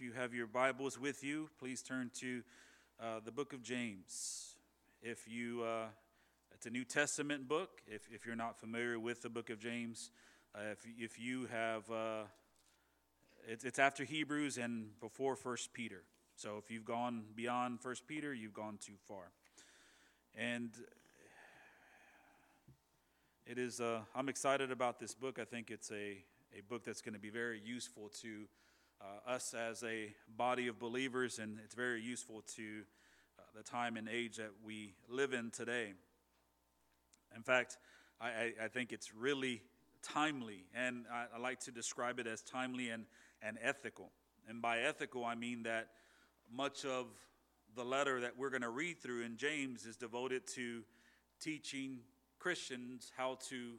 If you have your Bibles with you, please turn to uh, the book of James. If you, uh, it's a New Testament book. If, if you're not familiar with the book of James, uh, if, if you have, uh, it's, it's after Hebrews and before First Peter. So if you've gone beyond First Peter, you've gone too far. And it is, uh, I'm excited about this book. I think it's a, a book that's going to be very useful to uh, us as a body of believers, and it's very useful to uh, the time and age that we live in today. In fact, I, I, think it's really timely, and I, I, like to describe it as timely and, and ethical. And by ethical, I mean that much of the letter that we're going to read through in James is devoted to teaching Christians how to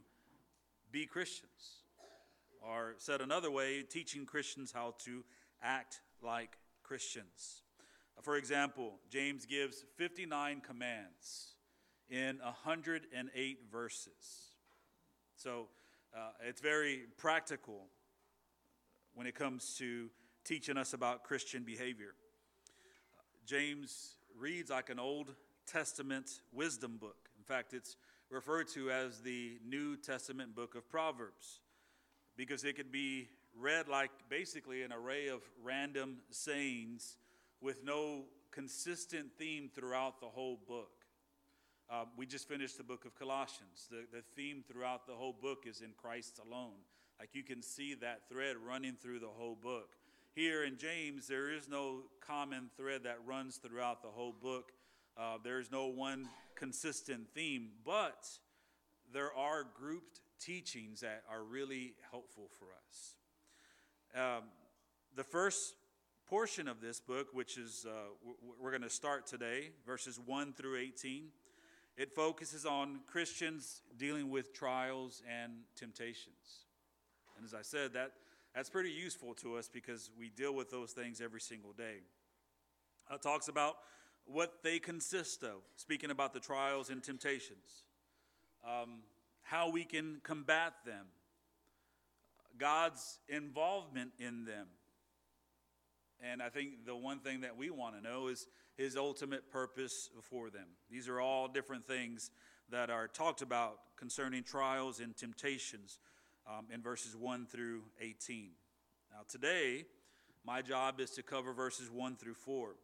be Christians. Or, said another way, teaching Christians how to act like Christians. For example, James gives 59 commands in 108 verses. So uh, it's very practical when it comes to teaching us about Christian behavior. James reads like an Old Testament wisdom book. In fact, it's referred to as the New Testament book of Proverbs because it could be read like basically an array of random sayings with no consistent theme throughout the whole book. Uh, we just finished the book of Colossians. The, the theme throughout the whole book is in Christ alone. Like you can see that thread running through the whole book. Here in James, there is no common thread that runs throughout the whole book. Uh, there is no one consistent theme, but there are grouped teachings that are really helpful for us. Um, the first portion of this book, which is uh, we're going to start today, verses 1 through 18, it focuses on Christians dealing with trials and temptations. And as I said, that, that's pretty useful to us because we deal with those things every single day. It talks about what they consist of, speaking about the trials and temptations. Um, how we can combat them, God's involvement in them. And I think the one thing that we want to know is his ultimate purpose for them. These are all different things that are talked about concerning trials and temptations um, in verses 1 through 18. Now, today, my job is to cover verses 1 through 4.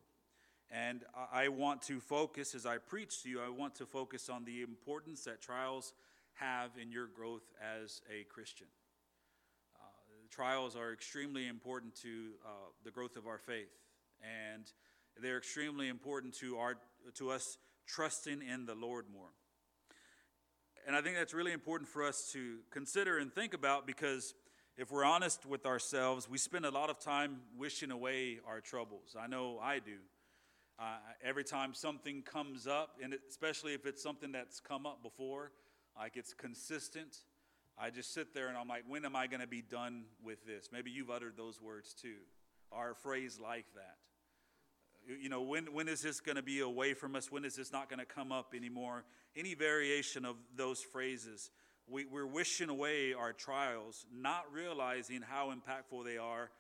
And I want to focus, as I preach to you, I want to focus on the importance that trials have in your growth as a Christian. Uh, trials are extremely important to uh, the growth of our faith, and they're extremely important to, our, to us trusting in the Lord more. And I think that's really important for us to consider and think about because if we're honest with ourselves, we spend a lot of time wishing away our troubles. I know I do. Uh, every time something comes up, and especially if it's something that's come up before, like it's consistent. I just sit there and I'm like, when am I going to be done with this? Maybe you've uttered those words too, or a phrase like that. You know, when, when is this going to be away from us? When is this not going to come up anymore? Any variation of those phrases. We, we're wishing away our trials, not realizing how impactful they are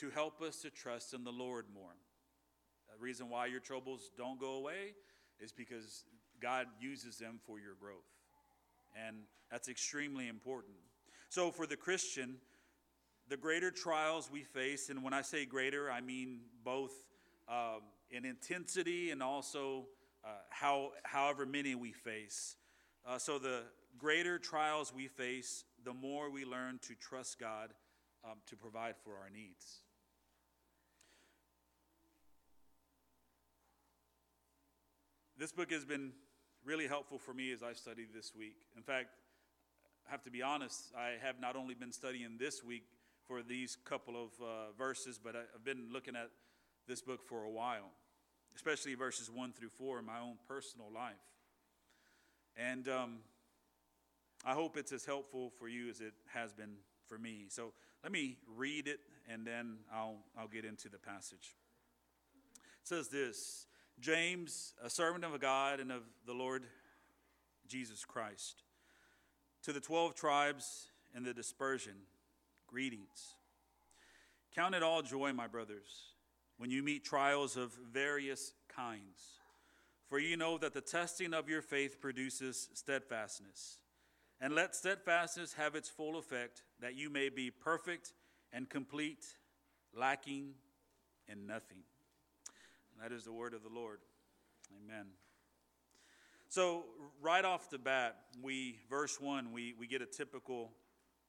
to help us to trust in the Lord more. The reason why your troubles don't go away is because God uses them for your growth and that's extremely important. So, for the Christian, the greater trials we face, and when I say greater, I mean both um, in intensity and also uh, how, however many we face. Uh, so, the greater trials we face, the more we learn to trust God um, to provide for our needs. This book has been really helpful for me as I studied this week. In fact, I have to be honest, I have not only been studying this week for these couple of uh, verses, but I've been looking at this book for a while, especially verses 1 through 4 in my own personal life. And um, I hope it's as helpful for you as it has been for me. So let me read it and then I'll, I'll get into the passage. It says this James, a servant of God and of the Lord Jesus Christ. To the 12 tribes in the dispersion, greetings. Count it all joy, my brothers, when you meet trials of various kinds. For you know that the testing of your faith produces steadfastness. And let steadfastness have its full effect, that you may be perfect and complete, lacking in nothing. That is the word of the Lord. Amen. So, right off the bat, we, verse 1, we, we get a typical,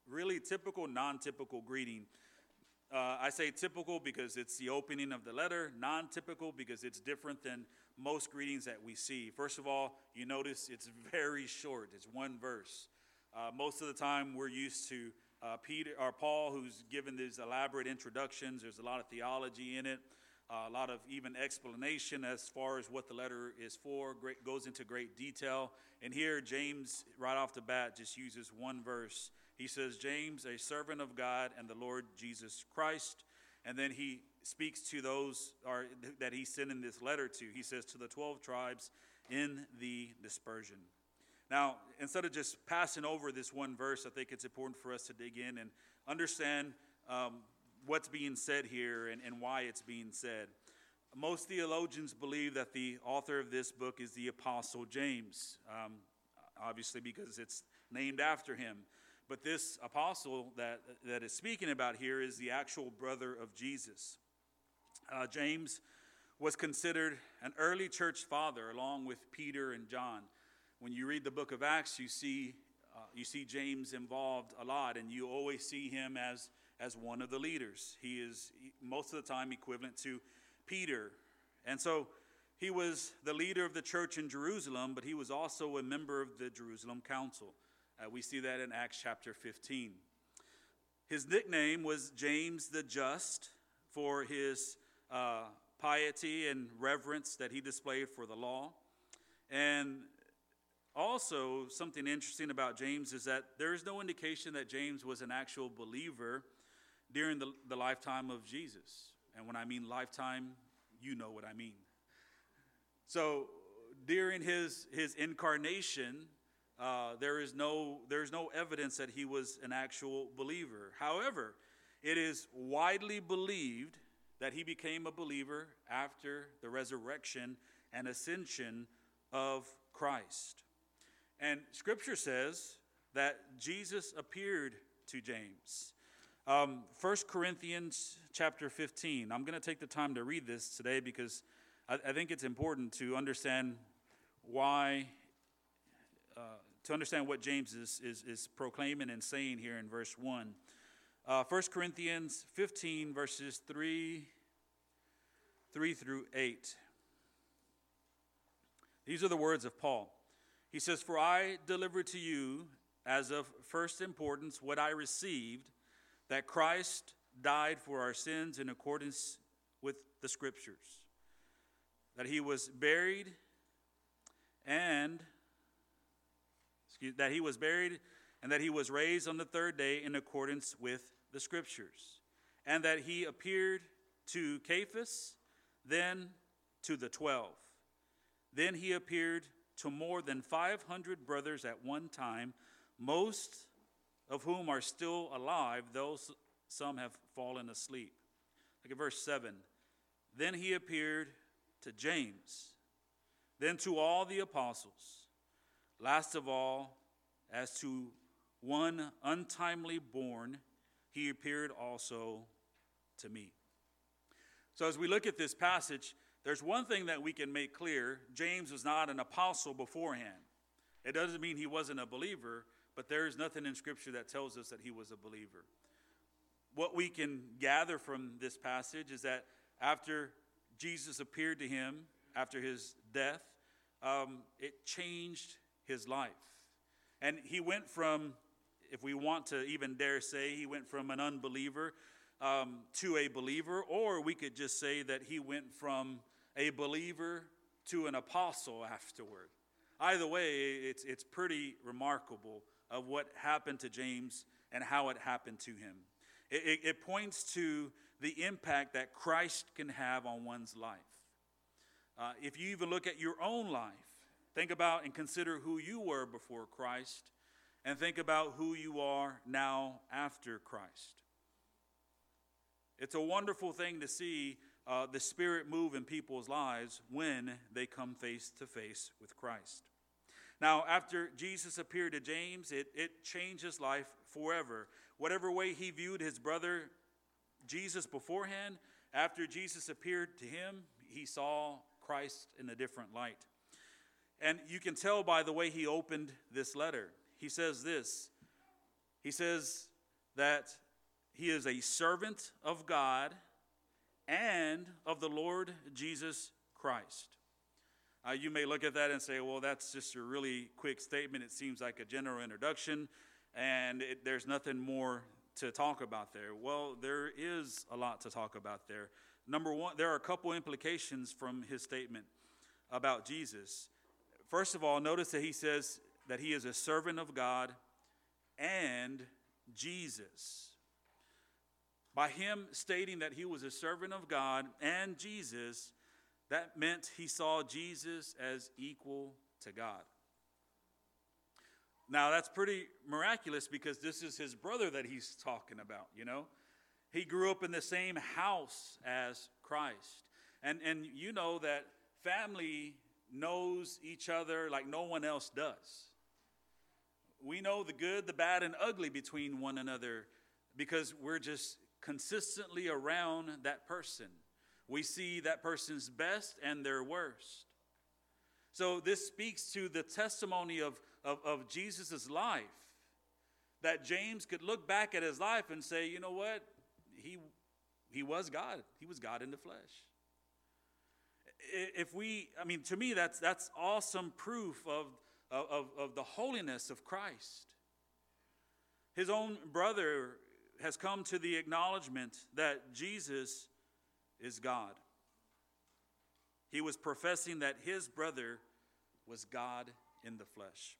really typical, non typical greeting. Uh, I say typical because it's the opening of the letter, non typical because it's different than most greetings that we see. First of all, you notice it's very short, it's one verse. Uh, most of the time, we're used to uh, Peter or Paul, who's given these elaborate introductions. There's a lot of theology in it a lot of even explanation as far as what the letter is for, great, goes into great detail. And here, James, right off the bat, just uses one verse. He says, James, a servant of God and the Lord Jesus Christ. And then he speaks to those are, that he's sending this letter to. He says, to the 12 tribes in the dispersion. Now, instead of just passing over this one verse, I think it's important for us to dig in and understand um, what's being said here and, and why it's being said. Most theologians believe that the author of this book is the Apostle James, um, obviously because it's named after him. But this apostle that, that is speaking about here is the actual brother of Jesus. Uh, James was considered an early church father along with Peter and John. When you read the book of Acts, you see, uh, you see James involved a lot, and you always see him as as one of the leaders. He is most of the time equivalent to Peter. And so he was the leader of the church in Jerusalem, but he was also a member of the Jerusalem Council. Uh, we see that in Acts chapter 15. His nickname was James the Just for his uh, piety and reverence that he displayed for the law. And also, something interesting about James is that there is no indication that James was an actual believer during the, the lifetime of Jesus. And when I mean lifetime, you know what I mean. So during his, his incarnation, uh, there, is no, there is no evidence that he was an actual believer. However, it is widely believed that he became a believer after the resurrection and ascension of Christ. And scripture says that Jesus appeared to James. Um, 1 Corinthians chapter 15. I'm going to take the time to read this today because I, I think it's important to understand why, uh, to understand what James is, is, is, proclaiming and saying here in verse 1. Uh, 1 Corinthians 15, verses 3, 3 through 8. These are the words of Paul. He says, For I delivered to you as of first importance what I received that Christ died for our sins in accordance with the Scriptures, that he was buried and excuse, that he was buried and that he was raised on the third day in accordance with the Scriptures, and that he appeared to Cephas, then to the twelve. Then he appeared to more than 500 brothers at one time, most of whom are still alive, though some have fallen asleep. Look at verse 7. Then he appeared to James, then to all the apostles. Last of all, as to one untimely born, he appeared also to me. So, as we look at this passage, there's one thing that we can make clear James was not an apostle beforehand. It doesn't mean he wasn't a believer, but there is nothing in Scripture that tells us that he was a believer. What we can gather from this passage is that after Jesus appeared to him, after his death, um, it changed his life. And he went from, if we want to even dare say, he went from an unbeliever um, to a believer, or we could just say that he went from a believer to an apostle afterward. Either way, it's, it's pretty remarkable of what happened to James and how it happened to him. It, it, it points to the impact that Christ can have on one's life. Uh, if you even look at your own life, think about and consider who you were before Christ, and think about who you are now after Christ. It's a wonderful thing to see uh, the Spirit move in people's lives when they come face to face with Christ. Now, after Jesus appeared to James, it, it changed his life forever. Whatever way he viewed his brother Jesus beforehand, after Jesus appeared to him, he saw Christ in a different light. And you can tell by the way he opened this letter. He says this He says that he is a servant of God and of the Lord Jesus Christ. Uh, you may look at that and say, well, that's just a really quick statement. It seems like a general introduction, and it, there's nothing more to talk about there. Well, there is a lot to talk about there. Number one, there are a couple implications from his statement about Jesus. First of all, notice that he says that he is a servant of God and Jesus. By him stating that he was a servant of God and Jesus, that meant he saw Jesus as equal to God. Now, that's pretty miraculous because this is his brother that he's talking about, you know? He grew up in the same house as Christ. And, and you know that family knows each other like no one else does. We know the good, the bad, and ugly between one another because we're just consistently around that person. We see that person's best and their worst. So, this speaks to the testimony of, of, of Jesus' life that James could look back at his life and say, you know what? He, he was God. He was God in the flesh. If we, I mean, to me, that's, that's awesome proof of, of, of the holiness of Christ. His own brother has come to the acknowledgement that Jesus is God. He was professing that his brother was God in the flesh.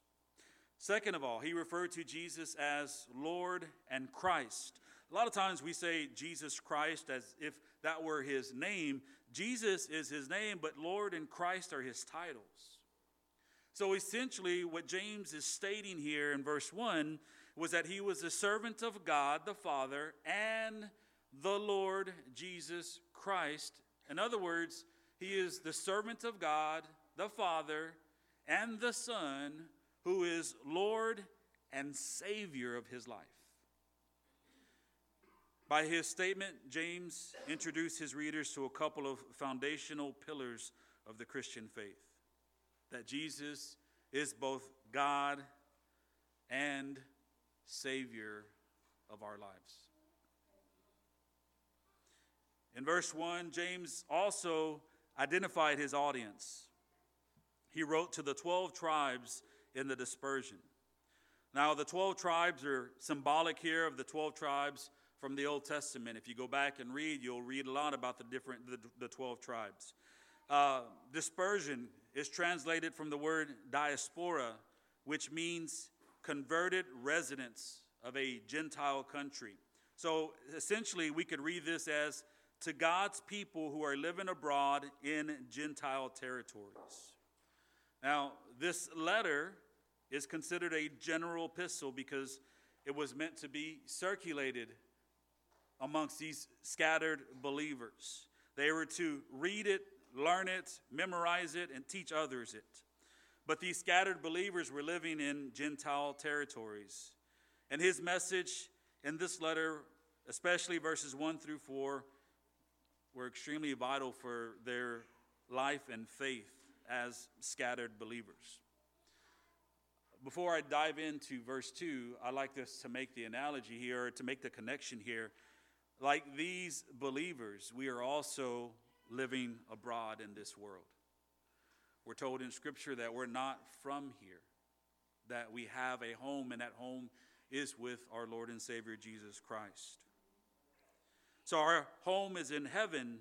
Second of all, he referred to Jesus as Lord and Christ. A lot of times we say Jesus Christ as if that were his name. Jesus is his name, but Lord and Christ are his titles. So essentially, what James is stating here in verse 1 was that he was a servant of God the Father and the Lord Jesus Christ. In other words, he is the servant of God the Father and the Son, who is Lord and Savior of his life. By his statement, James introduced his readers to a couple of foundational pillars of the Christian faith that Jesus is both God and Savior of our lives. In verse 1, James also identified his audience. He wrote to the 12 tribes in the dispersion. Now, the 12 tribes are symbolic here of the 12 tribes from the Old Testament. If you go back and read, you'll read a lot about the different the, the 12 tribes. Uh, dispersion is translated from the word diaspora, which means converted residents of a Gentile country. So essentially, we could read this as to God's people who are living abroad in Gentile territories. Now, this letter is considered a general epistle because it was meant to be circulated amongst these scattered believers. They were to read it, learn it, memorize it, and teach others it. But these scattered believers were living in Gentile territories. And his message in this letter, especially verses 1 through 4, were extremely vital for their life and faith as scattered believers. Before I dive into verse 2, I like this to make the analogy here, to make the connection here. Like these believers, we are also living abroad in this world. We're told in Scripture that we're not from here, that we have a home, and that home is with our Lord and Savior Jesus Christ. So our home is in heaven.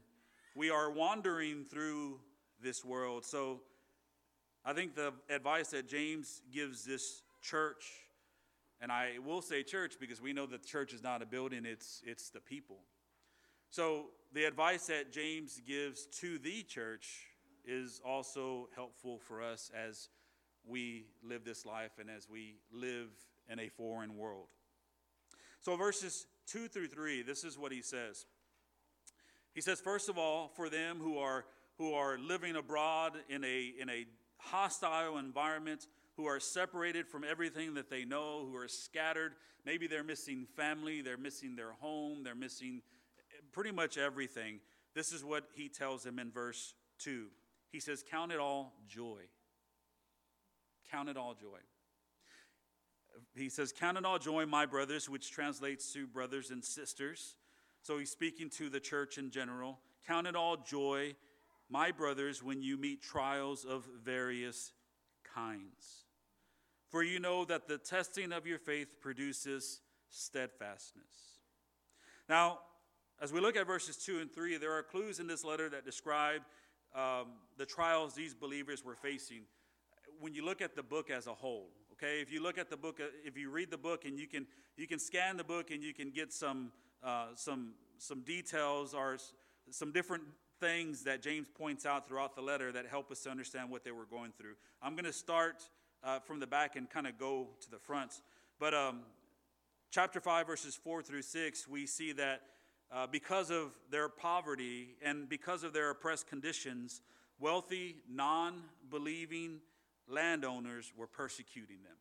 We are wandering through this world. So I think the advice that James gives this church, and I will say church because we know that the church is not a building, it's, it's the people. So the advice that James gives to the church is also helpful for us as we live this life and as we live in a foreign world. So, verses 2 through 3, this is what he says He says, first of all, for them who are, who are living abroad in a, in a hostile environment, who are separated from everything that they know, who are scattered. Maybe they're missing family, they're missing their home, they're missing pretty much everything. This is what he tells them in verse 2. He says, Count it all joy. Count it all joy. He says, Count it all joy, my brothers, which translates to brothers and sisters. So he's speaking to the church in general. Count it all joy, my brothers, when you meet trials of various kinds. For you know that the testing of your faith produces steadfastness. Now, as we look at verses 2 and 3, there are clues in this letter that describe um, the trials these believers were facing. When you look at the book as a whole, okay, if you look at the book, uh, if you read the book and you can you can scan the book and you can get some uh, some some details or some different things that James points out throughout the letter that help us to understand what they were going through. I'm going to start uh, from the back and kind of go to the front, but um, chapter five, verses four through six, we see that uh, because of their poverty and because of their oppressed conditions, wealthy, non believing landowners were persecuting them.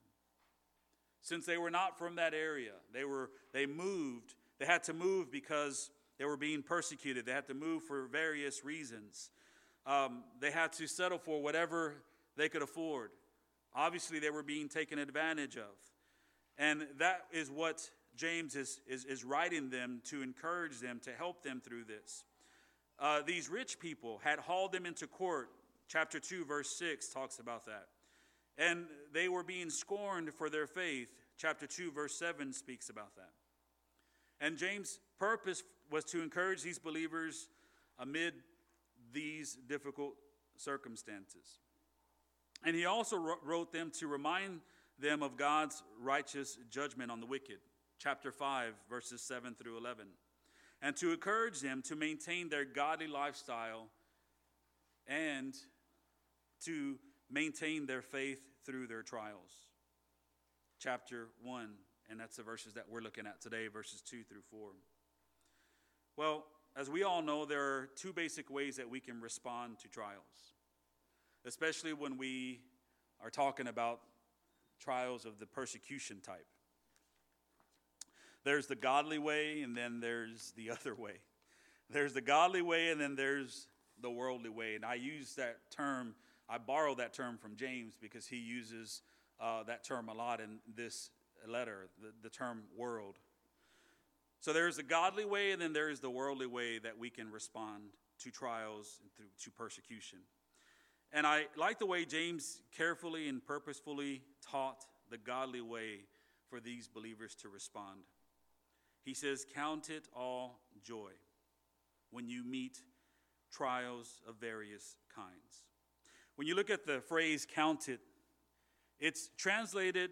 Since they were not from that area, they, were, they moved. They had to move because they were being persecuted. They had to move for various reasons. Um, they had to settle for whatever they could afford. Obviously, they were being taken advantage of. And that is what James is, is, is writing them to encourage them, to help them through this. Uh, these rich people had hauled them into court. Chapter 2, verse 6 talks about that. And they were being scorned for their faith. Chapter 2, verse 7 speaks about that. And James' purpose was to encourage these believers amid these difficult circumstances. And he also wrote them to remind them of God's righteous judgment on the wicked chapter 5, verses 7 through 11, and to encourage them to maintain their godly lifestyle and to maintain their faith through their trials. Chapter 1, and that's the verses that we're looking at today, verses 2 through 4. Well, as we all know, there are two basic ways that we can respond to trials, especially when we are talking about trials of the persecution type. There's the godly way, and then there's the other way. There's the godly way, and then there's the worldly way. And I use that term, I borrow that term from James because he uses uh, that term a lot in this letter, the, the term world. So there's the godly way, and then there is the worldly way that we can respond to trials and through, to persecution. And I like the way James carefully and purposefully taught the godly way for these believers to respond. He says, Count it all joy when you meet trials of various kinds. When you look at the phrase count it, it's translated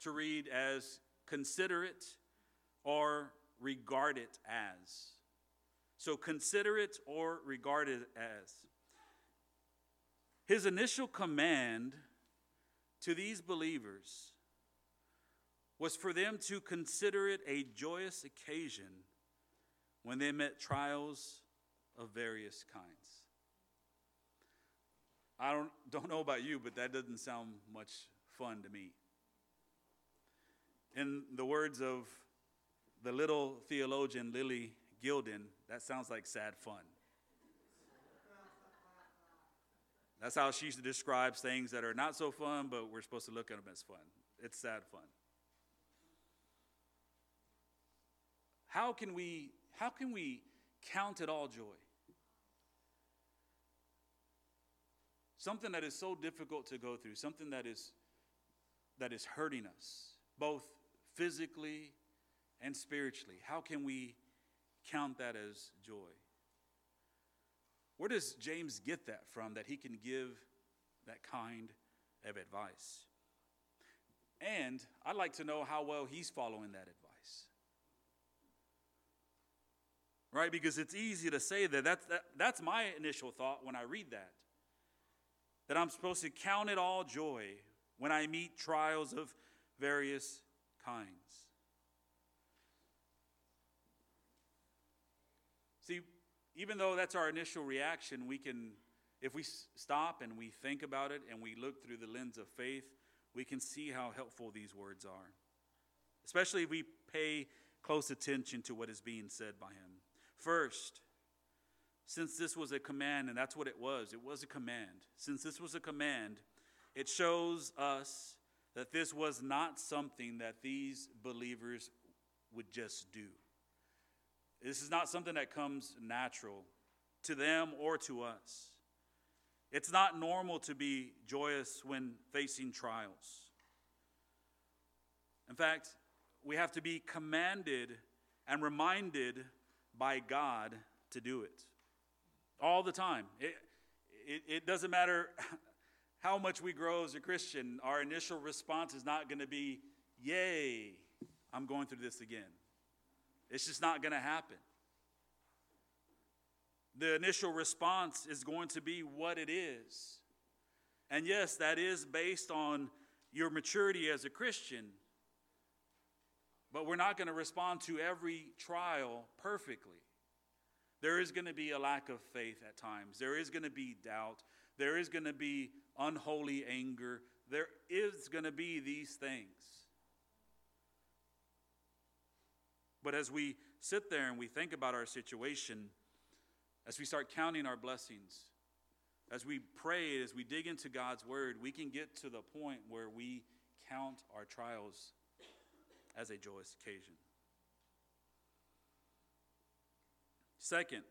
to read as consider it or regard it as. So consider it or regard it as. His initial command to these believers was for them to consider it a joyous occasion when they met trials of various kinds. I don't, don't know about you, but that doesn't sound much fun to me. In the words of the little theologian Lily Gilden, that sounds like sad fun. That's how she describes things that are not so fun, but we're supposed to look at them as fun. It's sad fun. How can we, how can we count it all joy? Something that is so difficult to go through, something that is, that is hurting us, both physically and spiritually. How can we count that as joy? Where does James get that from that he can give that kind of advice? And I'd like to know how well he's following that advice. right? Because it's easy to say that. That's, that, that's my initial thought when I read that. That I'm supposed to count it all joy when I meet trials of various kinds. See, even though that's our initial reaction, we can, if we stop and we think about it and we look through the lens of faith, we can see how helpful these words are. Especially if we pay close attention to what is being said by him. First, since this was a command, and that's what it was, it was a command. Since this was a command, it shows us that this was not something that these believers would just do. This is not something that comes natural to them or to us. It's not normal to be joyous when facing trials. In fact, we have to be commanded and reminded by God to do it all the time. It, it, it doesn't matter how much we grow as a Christian, our initial response is not going to be, Yay, I'm going through this again. It's just not going to happen. The initial response is going to be what it is. And yes, that is based on your maturity as a Christian. But we're not going to respond to every trial perfectly. There is going to be a lack of faith at times. There is going to be doubt. There is going to be unholy anger. There is going to be these things. But as we sit there and we think about our situation, as we start counting our blessings, as we pray, as we dig into God's word, we can get to the point where we count our trials as a joyous occasion. Second,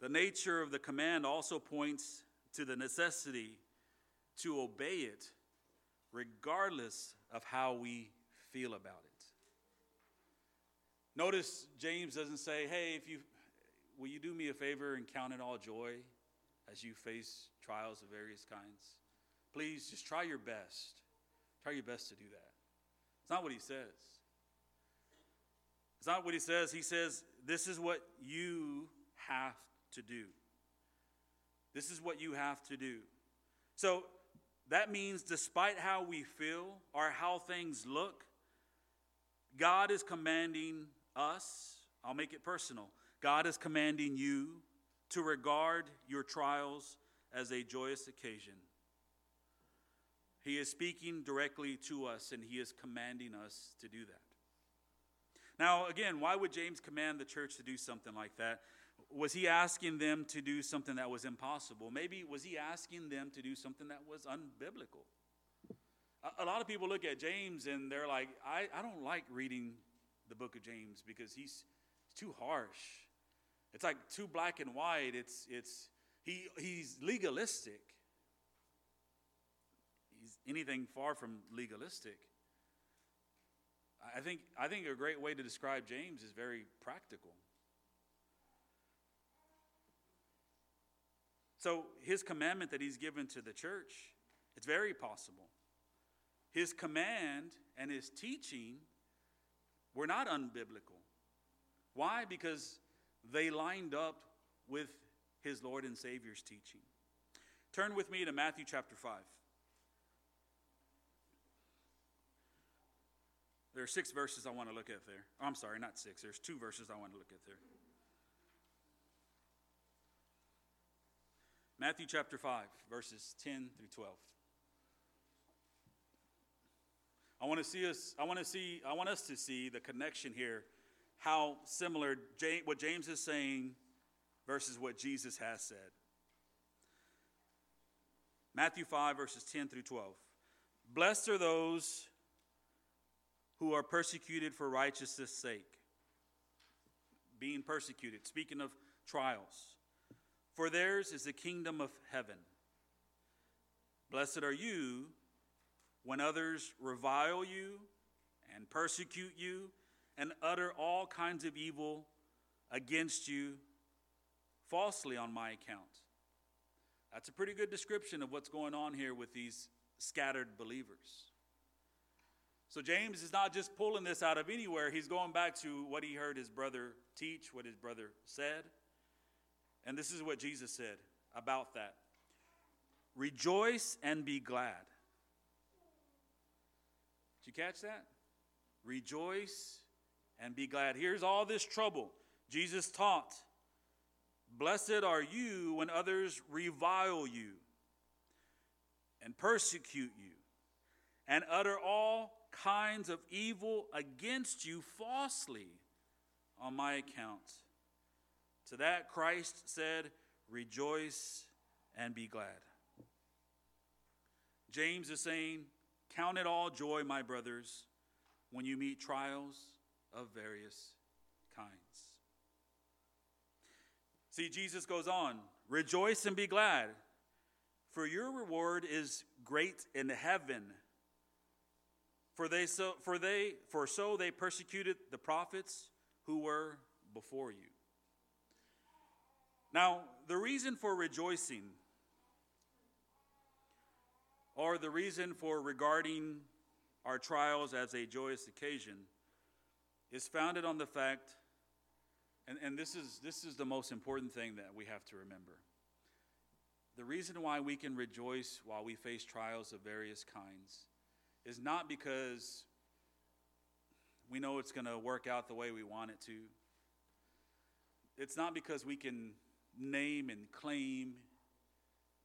the nature of the command also points to the necessity to obey it regardless of how we feel about it. Notice James doesn't say, "Hey, if you will you do me a favor and count it all joy as you face trials of various kinds? Please just try your best. Try your best to do that." It's not what he says. It's not what he says. He says, This is what you have to do. This is what you have to do. So that means, despite how we feel or how things look, God is commanding us, I'll make it personal. God is commanding you to regard your trials as a joyous occasion. He is speaking directly to us and he is commanding us to do that. Now, again, why would James command the church to do something like that? Was he asking them to do something that was impossible? Maybe was he asking them to do something that was unbiblical? A, a lot of people look at James and they're like, I, I don't like reading the book of James because he's too harsh. It's like too black and white. It's, it's, he, he's legalistic. He's anything far from legalistic. I think, I think a great way to describe James is very practical. So, his commandment that he's given to the church, it's very possible. His command and his teaching were not unbiblical. Why? Because they lined up with his Lord and Savior's teaching. Turn with me to Matthew chapter 5. There are six verses I want to look at there. Oh, I'm sorry, not six. There's two verses I want to look at there. Matthew chapter 5, verses 10 through 12. I want to see us, I want to see, I want us to see the connection here, how similar James, what James is saying versus what Jesus has said. Matthew 5, verses 10 through 12. Blessed are those who are persecuted for righteousness' sake. Being persecuted, speaking of trials. For theirs is the kingdom of heaven. Blessed are you when others revile you and persecute you and utter all kinds of evil against you falsely on my account. That's a pretty good description of what's going on here with these scattered believers. So James is not just pulling this out of anywhere, he's going back to what he heard his brother teach, what his brother said. And this is what Jesus said about that Rejoice and be glad. Did you catch that? Rejoice and be glad. Here's all this trouble. Jesus taught. Blessed are you when others revile you and persecute you and utter all kinds of evil against you falsely on my account. To that Christ said, Rejoice and be glad. James is saying, Count it all joy, my brothers, when you meet trials of various kinds. See, Jesus goes on, Rejoice and be glad, for your reward is great in heaven. For they so for they for so they persecuted the prophets who were before you. Now, the reason for rejoicing or the reason for regarding our trials as a joyous occasion is founded on the fact, and, and this, is, this is the most important thing that we have to remember. The reason why we can rejoice while we face trials of various kinds is not because we know it's going to work out the way we want it to. It's not because we can name and claim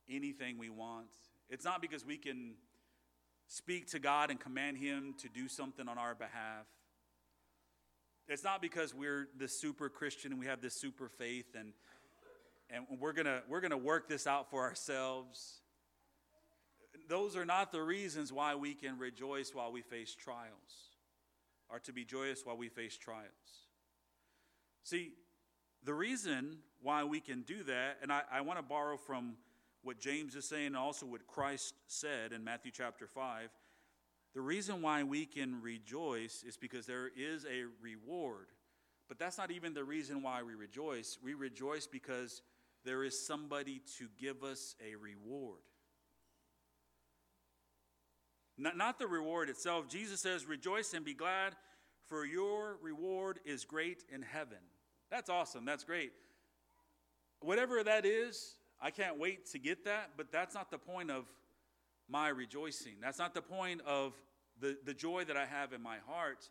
anything we want. It's not because we can speak to God and command Him to do something on our behalf. It's not because we're this super Christian and we have this super faith and, and we're going we're going to work this out for ourselves. Those are not the reasons why we can rejoice while we face trials, or to be joyous while we face trials. See, the reason why we can do that, and I, I want to borrow from what James is saying and also what Christ said in Matthew chapter 5. The reason why we can rejoice is because there is a reward. But that's not even the reason why we rejoice. We rejoice because there is somebody to give us a reward. Not, not the reward itself. Jesus says, Rejoice and be glad, for your reward is great in heaven. That's awesome. That's great. Whatever that is, I can't wait to get that, but that's not the point of my rejoicing. That's not the point of the, the joy that I have in my heart.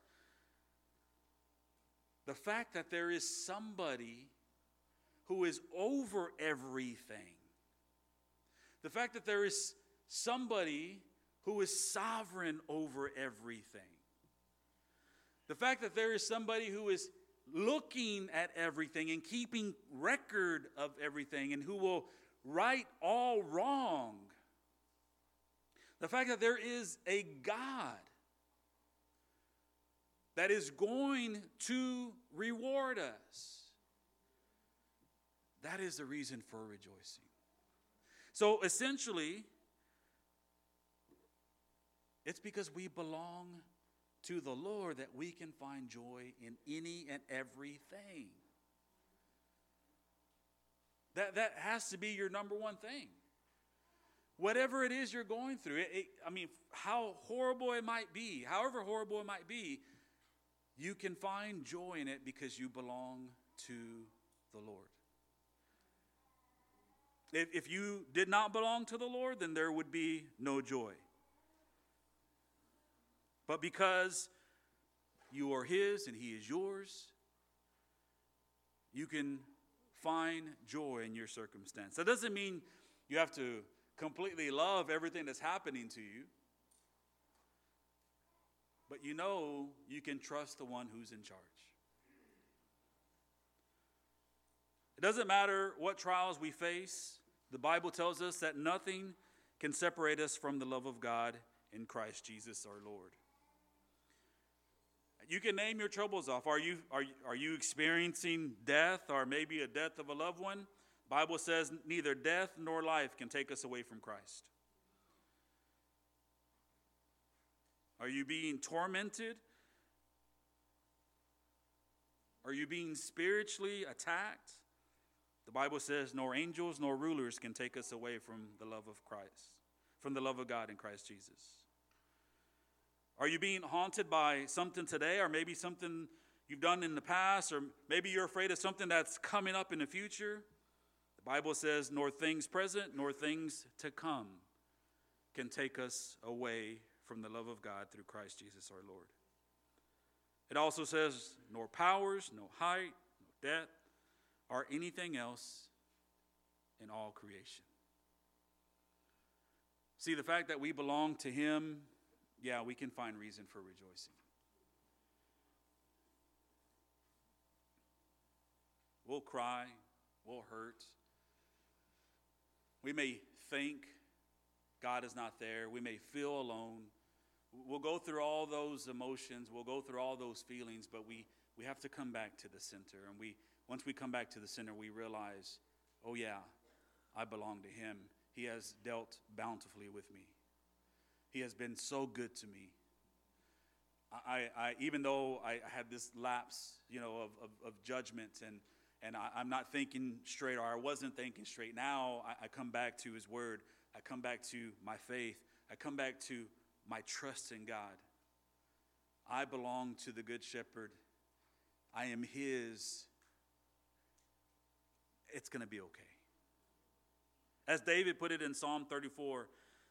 The fact that there is somebody who is over everything, the fact that there is somebody who is sovereign over everything, the fact that there is somebody who is looking at everything and keeping record of everything and who will right all wrong. The fact that there is a God that is going to reward us. That is the reason for rejoicing. So essentially, it's because we belong to the Lord that we can find joy in any and everything. That, that has to be your number one thing. Whatever it is you're going through, it, it, I mean, how horrible it might be, however horrible it might be, you can find joy in it because you belong to the Lord. If, if you did not belong to the Lord, then there would be no joy. But because you are His and He is yours, you can find joy in your circumstance. That doesn't mean you have to completely love everything that's happening to you. But you know you can trust the one who's in charge. It doesn't matter what trials we face, the Bible tells us that nothing can separate us from the love of God in Christ Jesus our Lord. You can name your troubles off. Are you, are, are you experiencing death or maybe a death of a loved one? Bible says neither death nor life can take us away from Christ. Are you being tormented? Are you being spiritually attacked? The Bible says, nor angels nor rulers can take us away from the love of Christ, from the love of God in Christ Jesus. Are you being haunted by something today, or maybe something you've done in the past, or maybe you're afraid of something that's coming up in the future? The Bible says, nor things present, nor things to come can take us away from the love of God through Christ Jesus our Lord. It also says, nor powers, no height, no depth, or anything else in all creation. See, the fact that we belong to Him, yeah, we can find reason for rejoicing. We'll cry, we'll hurt. We may think God is not there, we may feel alone. We'll go through all those emotions, we'll go through all those feelings, but we, we have to come back to the center. And we, once we come back to the center, we realize, oh, yeah, I belong to Him. He has dealt bountifully with me. He has been so good to me. I, I, even though I had this lapse, you know, of, of, of judgment and, and I, am not thinking straight or I wasn't thinking straight, now I, I come back to His Word. I come back to my faith. I come back to my trust in God. I belong to the Good Shepherd. I am His. It's going to be okay. As David put it in Psalm 34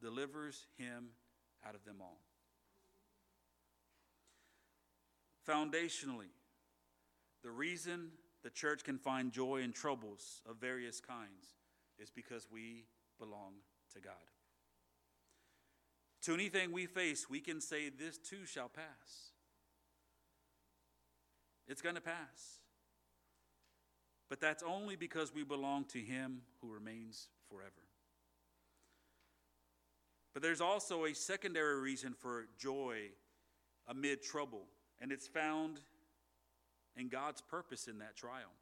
delivers him out of them all. Foundationally, the reason the church can find joy in troubles of various kinds is because we belong to God. To anything we face, we can say, This too shall pass. It's going to pass. But that's only because we belong to Him who remains forever. But there's also a secondary reason for joy amid trouble, and it's found in God's purpose in that trial.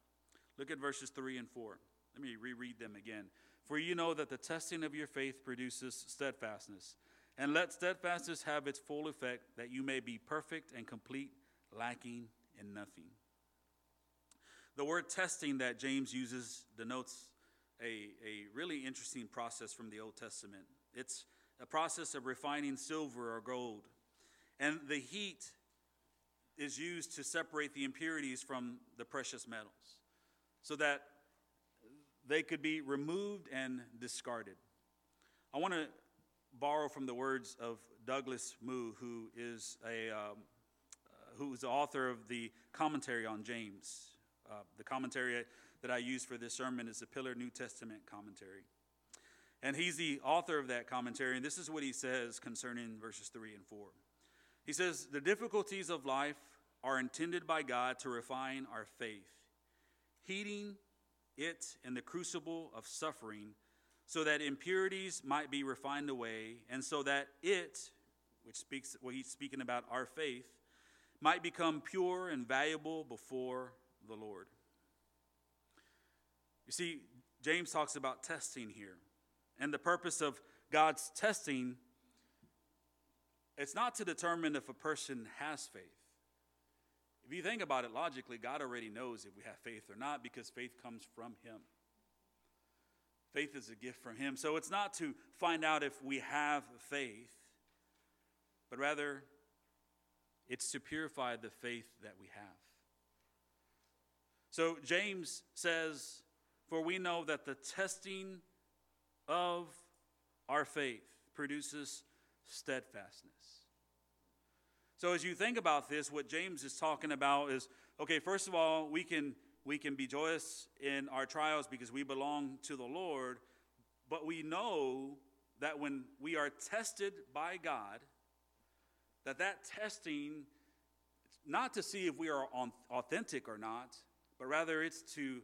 Look at verses 3 and 4. Let me reread them again. For you know that the testing of your faith produces steadfastness. And let steadfastness have its full effect, that you may be perfect and complete, lacking in nothing. The word testing that James uses denotes a, a really interesting process from the Old Testament. It's a process of refining silver or gold. And the heat is used to separate the impurities from the precious metals so that they could be removed and discarded. I want to borrow from the words of Douglas Moo, who is a um, uh, who is the author of the commentary on James. Uh, the commentary that I use for this sermon is the Pillar New Testament commentary. And he's the author of that commentary, and this is what he says concerning verses 3 and 4. He says, The difficulties of life are intended by God to refine our faith, heating it in the crucible of suffering so that impurities might be refined away, and so that it, which speaks what he's speaking about our faith, might become pure and valuable before the Lord. You see, James talks about testing here. And the purpose of God's testing, it's not to determine if a person has faith. If you think about it logically, God already knows if we have faith or not because faith comes from Him. Faith is a gift from Him. So it's not to find out if we have faith, but rather it's to purify the faith that we have. So James says, For we know that the testing of our faith produces steadfastness. So as you think about this, what James is talking about is okay, first of all, we can we can be joyous in our trials because we belong to the Lord, but we know that when we are tested by God, that that testing not to see if we are authentic or not, but rather it's to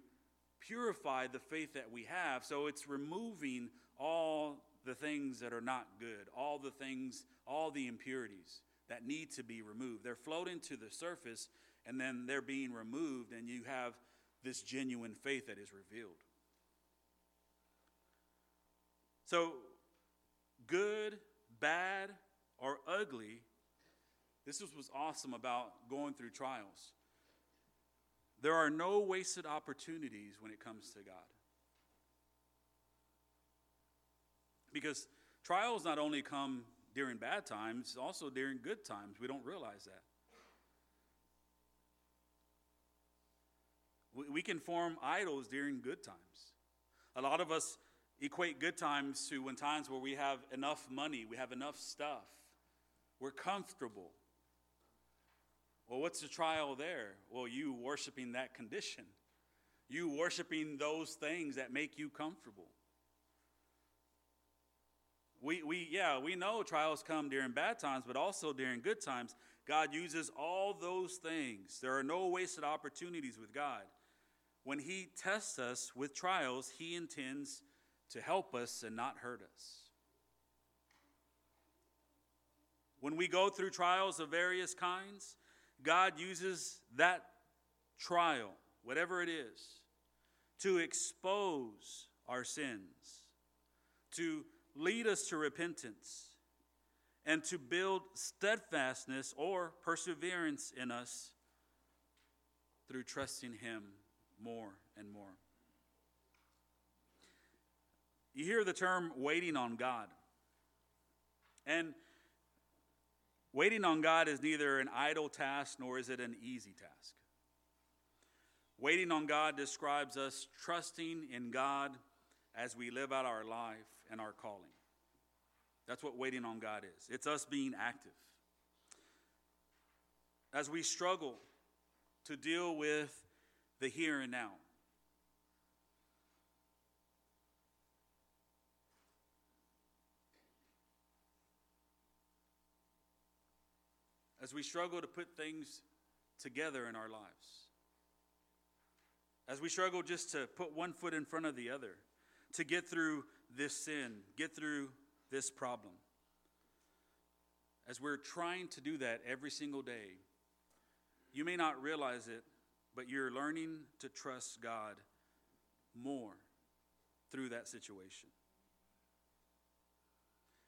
purify the faith that we have. So it's removing all the things that are not good, all the things, all the impurities that need to be removed. They're floating to the surface and then they're being removed, and you have this genuine faith that is revealed. So, good, bad, or ugly, this is what's awesome about going through trials. There are no wasted opportunities when it comes to God. Because trials not only come during bad times, also during good times. We don't realize that. We, we can form idols during good times. A lot of us equate good times to when times where we have enough money, we have enough stuff, we're comfortable. Well, what's the trial there? Well, you worshiping that condition, you worshiping those things that make you comfortable. We, we, yeah, we know trials come during bad times, but also during good times. God uses all those things. There are no wasted opportunities with God. When He tests us with trials, He intends to help us and not hurt us. When we go through trials of various kinds, God uses that trial, whatever it is, to expose our sins, to lead us to repentance, and to build steadfastness or perseverance in us through trusting Him more and more. You hear the term waiting on God. And waiting on God is neither an idle task nor is it an easy task. Waiting on God describes us trusting in God as we live out our life and our calling. That's what waiting on God is it's us being active. As we struggle to deal with the here and now, as we struggle to put things together in our lives, as we struggle just to put one foot in front of the other, to get through this sin, get through this problem. As we're trying to do that every single day, you may not realize it, but you're learning to trust God more through that situation.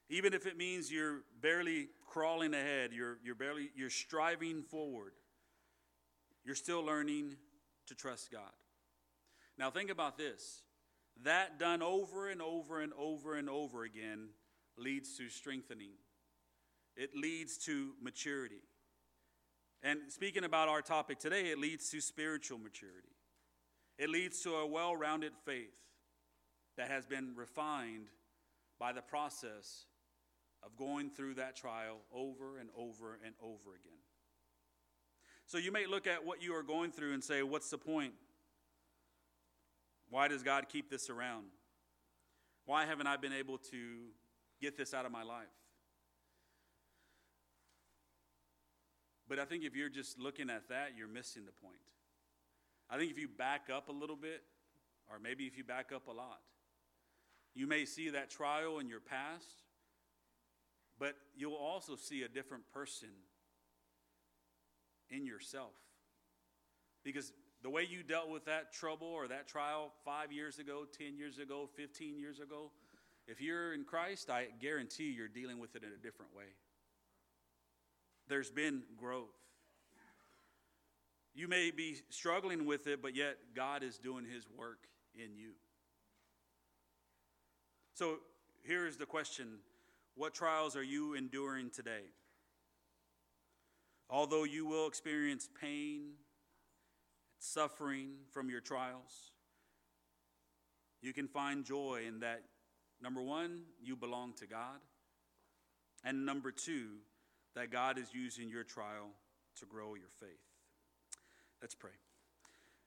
Even if it means you're barely crawling ahead, you're, you're barely you're striving forward, you're still learning to trust God. Now think about this. That done over and over and over and over again leads to strengthening. It leads to maturity. And speaking about our topic today, it leads to spiritual maturity. It leads to a well rounded faith that has been refined by the process of going through that trial over and over and over again. So you may look at what you are going through and say, What's the point? Why does God keep this around? Why haven't I been able to get this out of my life? But I think if you're just looking at that, you're missing the point. I think if you back up a little bit, or maybe if you back up a lot, you may see that trial in your past, but you'll also see a different person in yourself. Because the way you dealt with that trouble or that trial five years ago, 10 years ago, 15 years ago, if you're in Christ, I guarantee you're dealing with it in a different way. There's been growth. You may be struggling with it, but yet God is doing His work in you. So here's the question What trials are you enduring today? Although you will experience pain, suffering from your trials, you can find joy in that number one, you belong to God, and number two, that God is using your trial to grow your faith. Let's pray.